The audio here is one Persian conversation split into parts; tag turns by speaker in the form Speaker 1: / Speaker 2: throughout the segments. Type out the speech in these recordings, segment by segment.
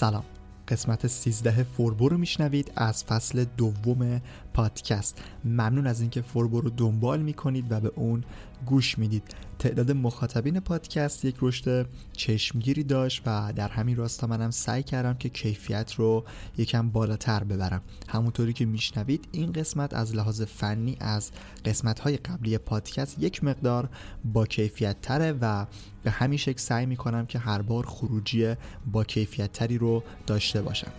Speaker 1: سلام. قسمت 13 فوربو رو میشنوید از فصل دوم پادکست. ممنون از اینکه فوربو رو دنبال می‌کنید و به اون گوش می‌دید. تعداد مخاطبین پادکست یک رشد چشمگیری داشت و در همین راستا منم سعی کردم که کیفیت رو یکم بالاتر ببرم. همونطوری که میشنوید این قسمت از لحاظ فنی از قسمت های قبلی پادکست یک مقدار با کیفیت تره و به همین شکل سعی می‌کنم که هر بار خروجی با کیفیت تری رو داشته باشم.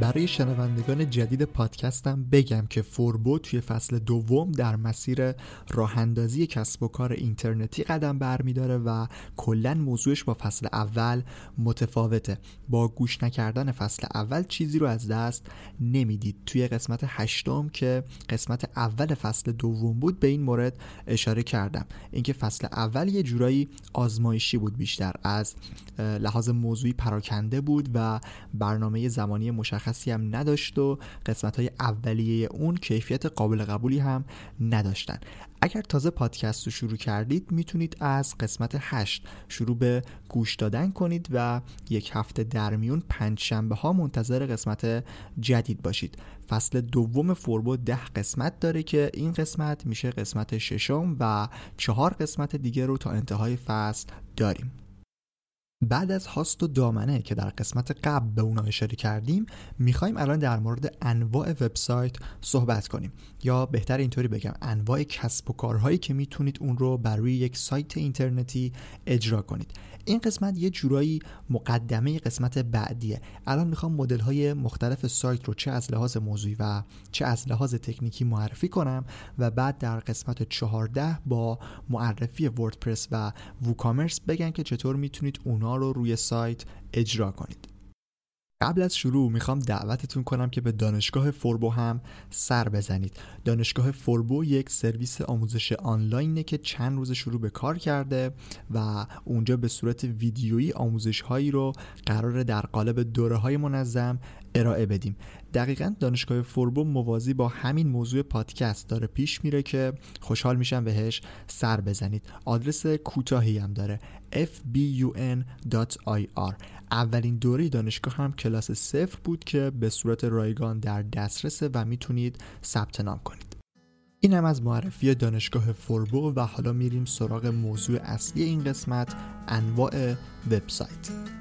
Speaker 1: برای شنوندگان جدید پادکستم بگم که فوربو توی فصل دوم در مسیر راهندازی کسب و کار اینترنتی قدم برمیداره و کلا موضوعش با فصل اول متفاوته. با گوش نکردن فصل اول چیزی رو از دست نمی‌دید. توی قسمت هشتم که قسمت اول فصل دوم بود به این مورد اشاره کردم. اینکه فصل اول یه جورایی آزمایشی بود بیشتر از لحاظ موضوعی پراکنده بود و برنامه زمانی مشخص مشخصی هم نداشت و قسمت های اولیه اون کیفیت قابل قبولی هم نداشتن. اگر تازه پادکست رو شروع کردید می‌تونید از قسمت 8 شروع به گوش دادن کنید و یک هفته در میون پنج شنبه ها منتظر قسمت جدید باشید. فصل دوم فوربو ده قسمت داره که این قسمت میشه قسمت ششم و چهار قسمت دیگه رو تا انتهای فصل داریم. بعد از هاست و دامنه که در قسمت قبل به اونا اشاره کردیم می‌خوایم الان در مورد انواع وبسایت صحبت کنیم. یا بهتر اینطوری بگم انواع کسب و کارهایی که می‌تونید اون رو بر روی یک سایت اینترنتی اجرا کنید. این قسمت یه جورایی مقدمه قسمت بعدیه. الان می‌خوام مدل های مختلف سایت رو چه از لحاظ موضوعی و چه از لحاظ تکنیکی معرفی کنم و بعد در قسمت 14 با معرفی وردپرس و ووکامرس بگن که چطور می‌تونید اونا رو روی سایت اجرا کنید. قبل از شروع می‌خوام دعوتتون کنم که به دانشگاه فوربو هم سر بزنید. دانشگاه فوربو یک سرویس آموزش آنلاینه که چند روزه شروع به کار کرده و اونجا به صورت ویدیویی آموزش هایی رو قرار در قالب دوره های منظم ارائه بدیم. دقیقا دانشگاه فوربو موازی با همین موضوع پادکست داره پیش میره که خوشحال میشم بهش سر بزنید. آدرس کوتاهی هم داره. Fbun.ir اولین دوره دانشگاه هم کلاس صفر بود که به صورت رایگان در دسترسه و می‌تونید ثبت نام کنید. این از معرفی دانشگاه فوربو و حالا میریم سراغ موضوع اصلی این قسمت انواع وبسایت.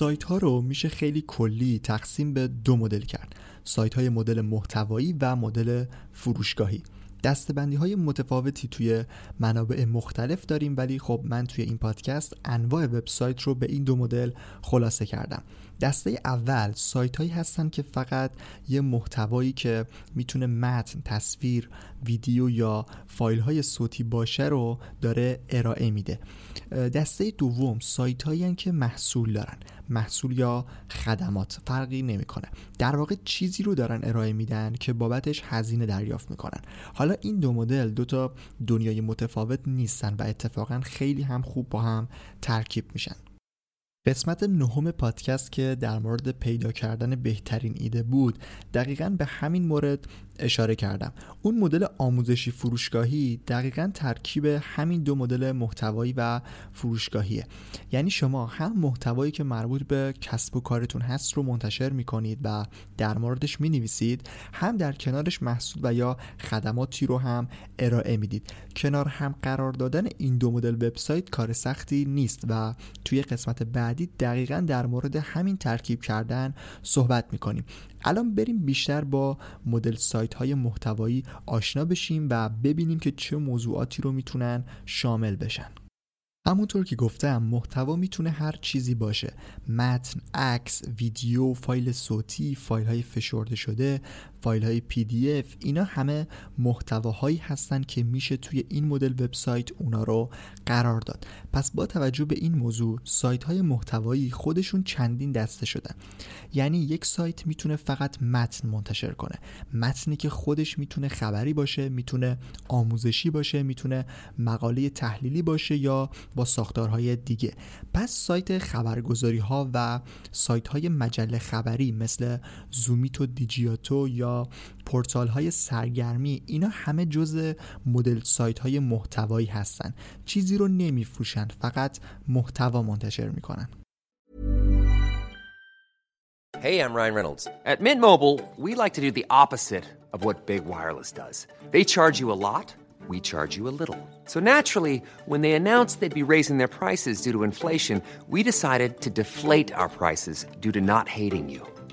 Speaker 1: سایت ها رو میشه خیلی کلی تقسیم به دو مدل کرد. سایت های مدل محتوایی و مدل فروشگاهی. دستبندی های متفاوتی توی منابع مختلف داریم ولی خب من توی این پادکست انواع وبسایت رو به این دو مدل خلاصه کردم. دسته اول سایت هایی هستن که فقط یه محتوایی که می‌تونه متن، تصویر، ویدیو یا فایل های صوتی باشه رو داره ارائه میده. دسته دوم سایت هایی که محصول دارن. محصول یا خدمات فرقی نمی‌کنه. در واقع چیزی رو دارن ارائه میدن که بابتش هزینه دریافت می‌کنن. حالا این دو مدل دو تا دنیای متفاوت نیستن و اتفاقا خیلی هم خوب با هم ترکیب میشن. قسمت نهم پادکست که در مورد پیدا کردن بهترین ایده بود دقیقا به همین مورد اشاره کردم. اون مدل آموزشی فروشگاهی دقیقا ترکیب همین دو مدل محتوایی و فروشگاهیه. یعنی شما هم محتوایی که مربوط به کسب و کارتون هست رو منتشر می‌کنید و در موردش می‌نویسید هم در کنارش محصول و یا خدماتی رو هم ارائه می‌دید. کنار هم قرار دادن این دو مدل وبسایت کار سختی نیست و توی قسمت بعدی دقیقا در مورد همین ترکیب کردن صحبت می‌کنیم. الان بریم بیشتر با مدل سایت های محتوایی آشنا بشیم و ببینیم که چه موضوعاتی رو می‌تونن شامل بشن. همونطور که گفتم محتوا می‌تونه هر چیزی باشه. متن، عکس، ویدیو، فایل صوتی، فایل های فشرده شده فایل های PDF اینا همه محتواهایی هستن که میشه توی این مدل وبسایت اونا رو قرار داد. پس با توجه به این موضوع سایت های محتوایی خودشون چندین دسته شدن. یعنی یک سایت می‌تونه فقط متن منتشر کنه. متنی که خودش می‌تونه خبری باشه می‌تونه آموزشی باشه می‌تونه مقاله تحلیلی باشه یا با ساختارهای دیگه. پس سایت خبرگزاری ها و سایت های مجله خبری مثل زومیتو دیجیاتو یا پورتال های سرگرمی اینا همه جز مدل سایت های محتوایی هستن چیزی رو نمیفروشن فقط محتوا منتشر می‌کنن
Speaker 2: Hey, I'm Ryan Reynolds. At Mint Mobile, we like to do the opposite of what Big Wireless does. They charge you a lot, we charge you a little. So naturally, when they announced they'd be raising their prices due to inflation, we decided to deflate our prices due to not hating you.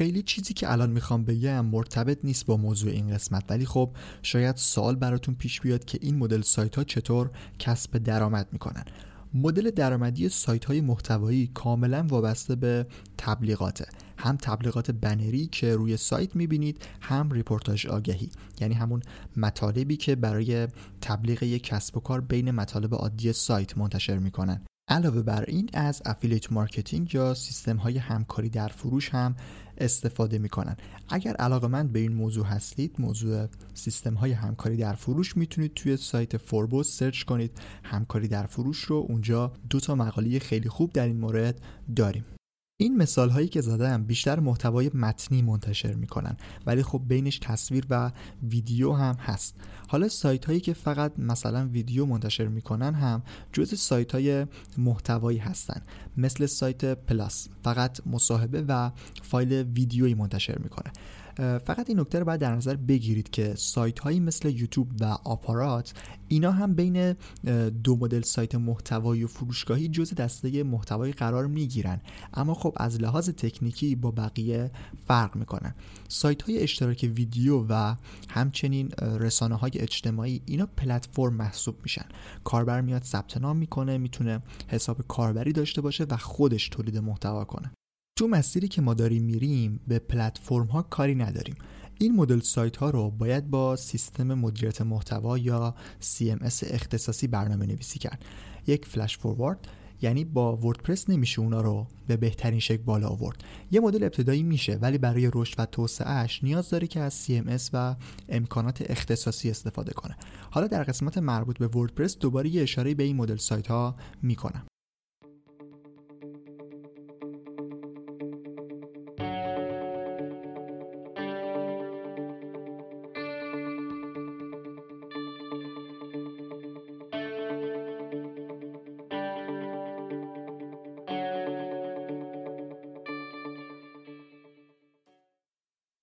Speaker 1: خیلی چیزی که الان می‌خوام بگم مرتبط نیست با موضوع این قسمت. ولی خب شاید سوال براتون پیش بیاد که این مدل سایت ها چطور کسب درآمد می‌کنن. مدل درآمدی سایت های محتوایی کاملا وابسته به تبلیغاته. هم تبلیغات بنری که روی سایت می‌بینید هم رپورتاژ آگهی. یعنی همون مطالبی که برای تبلیغ یک کسب و کار بین مطالب عادی سایت منتشر می‌کنن. علاوه بر این از affiliate marketing یا سیستم های همکاری در فروش هم استفاده می‌کنن. اگر علاقه من به این موضوع هستید موضوع سیستم های همکاری در فروش می‌تونید توی سایت فوربوس سرچ کنید. همکاری در فروش رو اونجا دو تا مقاله خیلی خوب در این مورد داریم. این مثال هایی که زدم بیشتر محتوای متنی منتشر می‌کنن ولی خب بینش تصویر و ویدیو هم هست. حالا سایت هایی که فقط مثلا ویدیو منتشر می‌کنن هم جز سایت های محتوایی هستن. مثل سایت پلاس فقط مصاحبه و فایل ویدیویی منتشر می‌کنه. فقط این نکته رو باید در نظر بگیرید که سایت هایی مثل یوتیوب و آپارات اینا هم بین دو مدل سایت محتوایی و فروشگاهی جز دسته محتوایی قرار می‌گیرن. اما خب از لحاظ تکنیکی با بقیه فرق می‌کنن سایت های اشتراک ویدیو و همچنین رسانه های اجتماعی اینا پلتفرم محسوب میشن. کاربر میاد ثبت نام می‌کنه می‌تونه حساب کاربری داشته باشه و خودش تولید محتوا کنه. تو مسیری که ما داریم میریم به پلتفرم ها کاری نداریم. این مدل سایت ها رو باید با سیستم مدیریت محتوا یا CMS اختصاصی برنامه نویسی کرد. یک فلش فوروارد یعنی با وردپرس نمیشه اونا رو به بهترین شکل بالا آورد. یه مدل ابتدایی میشه ولی برای رشد و توسعهش نیاز داره که از CMS و امکانات اختصاصی استفاده کنه. حالا در قسمت مربوط به وردپرس دوباره یه اشاره به این مدل سایت ها می‌کنم.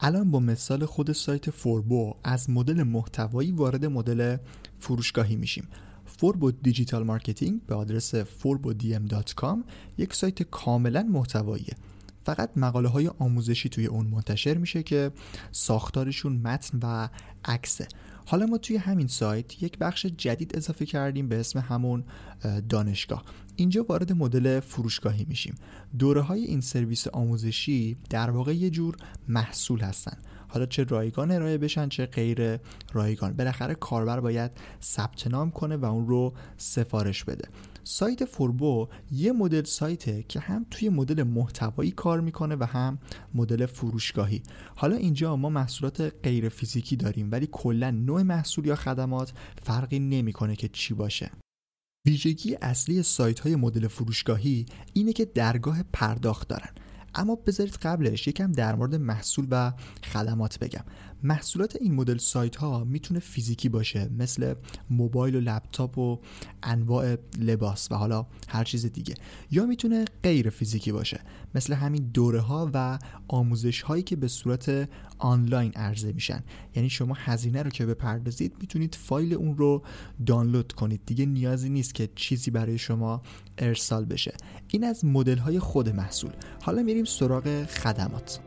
Speaker 1: الان با مثال خود سایت فوربو از مدل محتوایی وارد مدل فروشگاهی میشیم. فوربو digital marketing به آدرس forbodm.com یک سایت کاملا محتواییه. فقط مقاله های آموزشی توی اون منتشر میشه که ساختارشون متن و عکسه. حالا ما توی همین سایت یک بخش جدید اضافه کردیم به اسم همون دانشگاه. اینجا وارد مدل فروشگاهی میشیم. دوره های این سرویس آموزشی در واقع یه جور محصول هستن. حالا چه رایگان ارائه بشن چه غیر رایگان. بالاخره کاربر باید ثبت نام کنه و اون رو سفارش بده. سایت فوربو یه مدل سایته که هم توی مدل محتوایی کار می‌کنه و هم مدل فروشگاهی. حالا اینجا ما محصولات غیر فیزیکی داریم ولی کلا نوع محصول یا خدمات فرقی نمی‌کنه که چی باشه. ویژگی اصلی سایت های مدل فروشگاهی اینه که درگاه پرداخت دارن. اما بذارید قبلش یکم در مورد محصول و خدمات بگم. محصولات این مدل سایت ها می‌تونه فیزیکی باشه مثل موبایل و لپتاپ و انواع لباس و حالا هر چیز دیگه. یا می‌تونه غیر فیزیکی باشه مثل همین دوره ها و آموزش هایی که به صورت آنلاین عرضه میشن. یعنی شما هزینه رو که بپردازید می‌تونید فایل اون رو دانلود کنید. دیگه نیازی نیست که چیزی برای شما ارسال بشه. این از مدل های خود محصول. حالا میریم سراغ خدمات.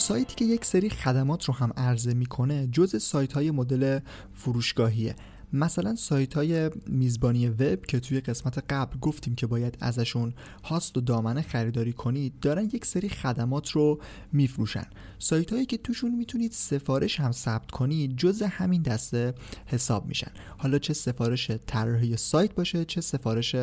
Speaker 1: سایتی که یک سری خدمات رو هم عرضه می‌کنه جز سایت های مدل فروشگاهیه. مثلا سایت های میزبانی وب که توی قسمت قبل گفتیم که باید ازشون هاست و دامنه خریداری کنید دارن یک سری خدمات رو میفروشن. سایت هایی که توشون می‌تونید سفارش هم ثبت کنید جز همین دسته حساب میشن. حالا چه سفارش طراحی سایت باشه چه سفارش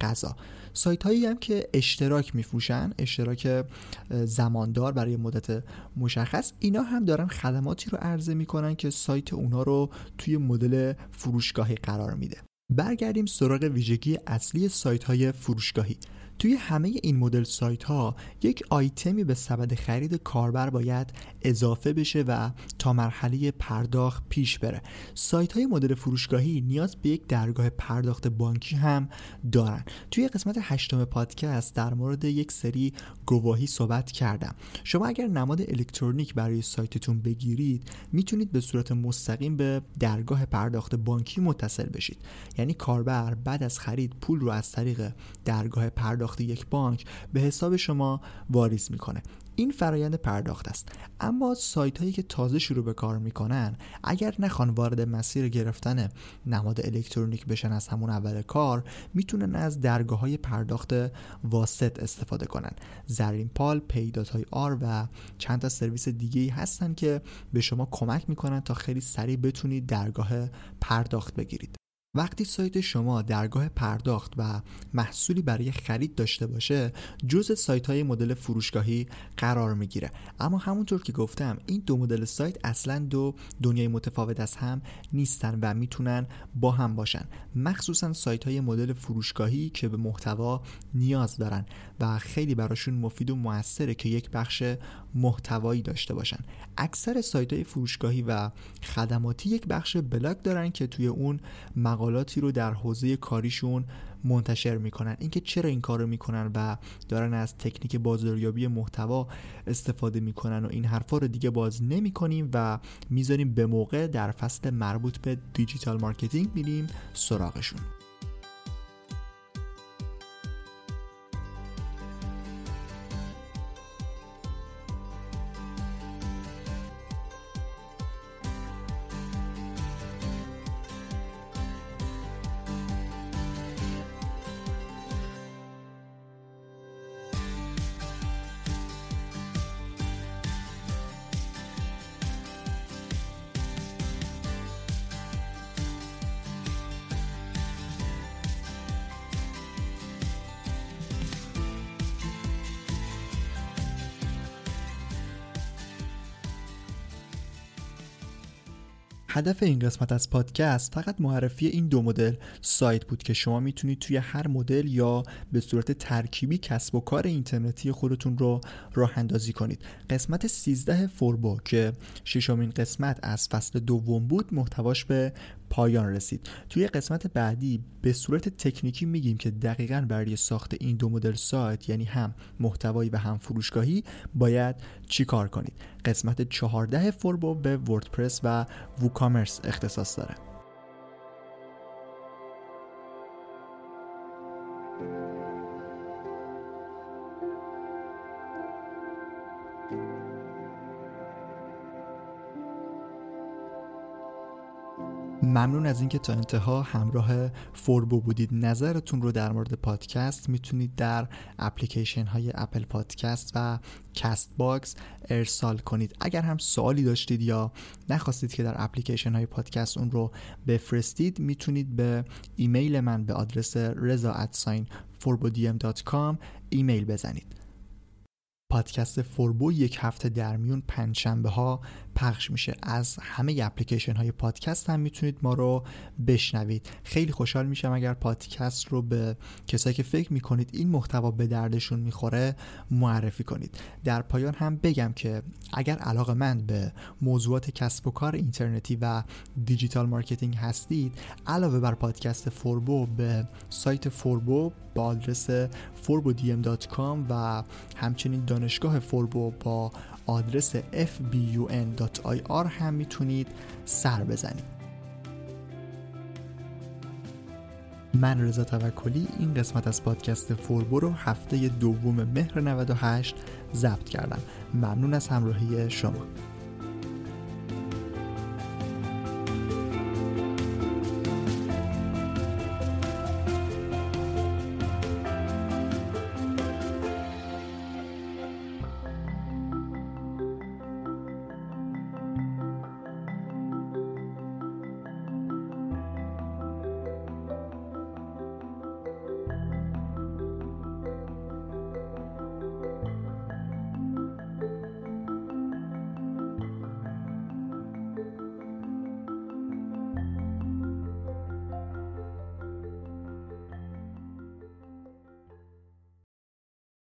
Speaker 1: غذا. سایت هایی هم که اشتراک میفروشن اشتراک زماندار برای مدت مشخص اینا هم دارن خدماتی رو عرضه می‌کنن که سایت اونا رو توی مدل فروشگاهی قرار میده. برگردیم سراغ ویژگی اصلی سایت های فروشگاهی. توی همه این مدل سایت ها یک آیتمی به سبد خرید کاربر باید اضافه بشه و تا مرحله پرداخت پیش بره. سایت های مدل فروشگاهی نیاز به یک درگاه پرداخت بانکی هم دارن. توی قسمت هشتم پادکست در مورد یک سری گواهی صحبت کردم. شما اگر نماد الکترونیک برای سایتتون بگیرید می‌تونید به صورت مستقیم به درگاه پرداخت بانکی متصل بشید. یعنی کاربر بعد از خرید پول رو از طریق درگاه پرداخت یک بانک به حساب شما واریز می‌کنه. این فرایند پرداخت است. اما سایت هایی که تازه شروع به کار می‌کنن اگر نخوان وارد مسیر گرفتن نماد الکترونیک بشن از همون اول کار می‌تونن از درگاه های پرداخت واسط استفاده کنن. زرین پال پیدات های آر و چند تا سرویس دیگه هستن که به شما کمک می‌کنن تا خیلی سریع بتونید درگاه پرداخت بگیرید. وقتی سایت شما درگاه پرداخت و محصولی برای خرید داشته باشه جز سایت های مدل فروشگاهی قرار می‌گیره. اما همونطور که گفتم این دو مدل سایت اصلا دو دنیای متفاوت از هم نیستن و می‌تونن با هم باشن. مخصوصا سایت های مدل فروشگاهی که به محتوا نیاز دارن و خیلی براشون مفید و موثره که یک بخش محتوایی داشته باشن. اکثر سایت های فروشگاهی و خدماتی یک بخش بلاگ دارن که توی اون مقالاتی رو در حوزه کاریشون منتشر می‌کنن. اینکه چرا این کار رو می‌کنن و دارن از تکنیک بازاریابی محتوا استفاده می‌کنن و این حرفا رو دیگه باز نمی‌کنیم و می‌ذاریم به موقع در فصل مربوط به digital marketing میریم سراغشون. هدف این قسمت از پادکست فقط معرفی این دو مدل سایت بود که شما می‌تونید توی هر مدل یا به صورت ترکیبی کسب و کار اینترنتی خودتون رو راه اندازی کنید. قسمت 13 فوربو که ششمین قسمت از فصل دوم بود محتواش به پایان رسید. توی قسمت بعدی به صورت تکنیکی میگیم که دقیقا برای ساخت این دو مدل سایت یعنی هم محتوایی و هم فروشگاهی باید چی کار کنید؟ قسمت 14 فوربو به وردپرس و ووکامرس اختصاص داره. ممنون از اینکه تا انتها همراه فوربو بودید. نظرتون رو در مورد پادکست می‌تونید در اپلیکیشن های Apple Podcast و Castbox ارسال کنید. اگر هم سوالی داشتید یا نخواستید که در اپلیکیشن های پادکست اون رو بفرستید می‌تونید به ایمیل من به آدرس رضا ایمیل بزنید. پادکست فوربو یک هفته در میون پنجشنبه ها پخش میشه. از همه اپلیکیشن های پادکست هم می‌تونید ما رو بشنوید. خیلی خوشحال میشم اگر پادکست رو به کسایی که فکر می‌کنید این محتوا به دردشون می‌خوره معرفی کنید. در پایان هم بگم که اگر علاقه‌مند به موضوعات کسب و کار اینترنتی و digital marketing هستید علاوه بر پادکست فوربو به سایت فوربو با آدرس forbodm.com و همچنین دانشگاه فوربو با آدرس fbun.ir هم می‌تونید سر بزنید. من رضا توکلی این قسمت از پادکست فوربو رو هفته دوم مهر 98 ضبط کردم. ممنون از همراهی شما.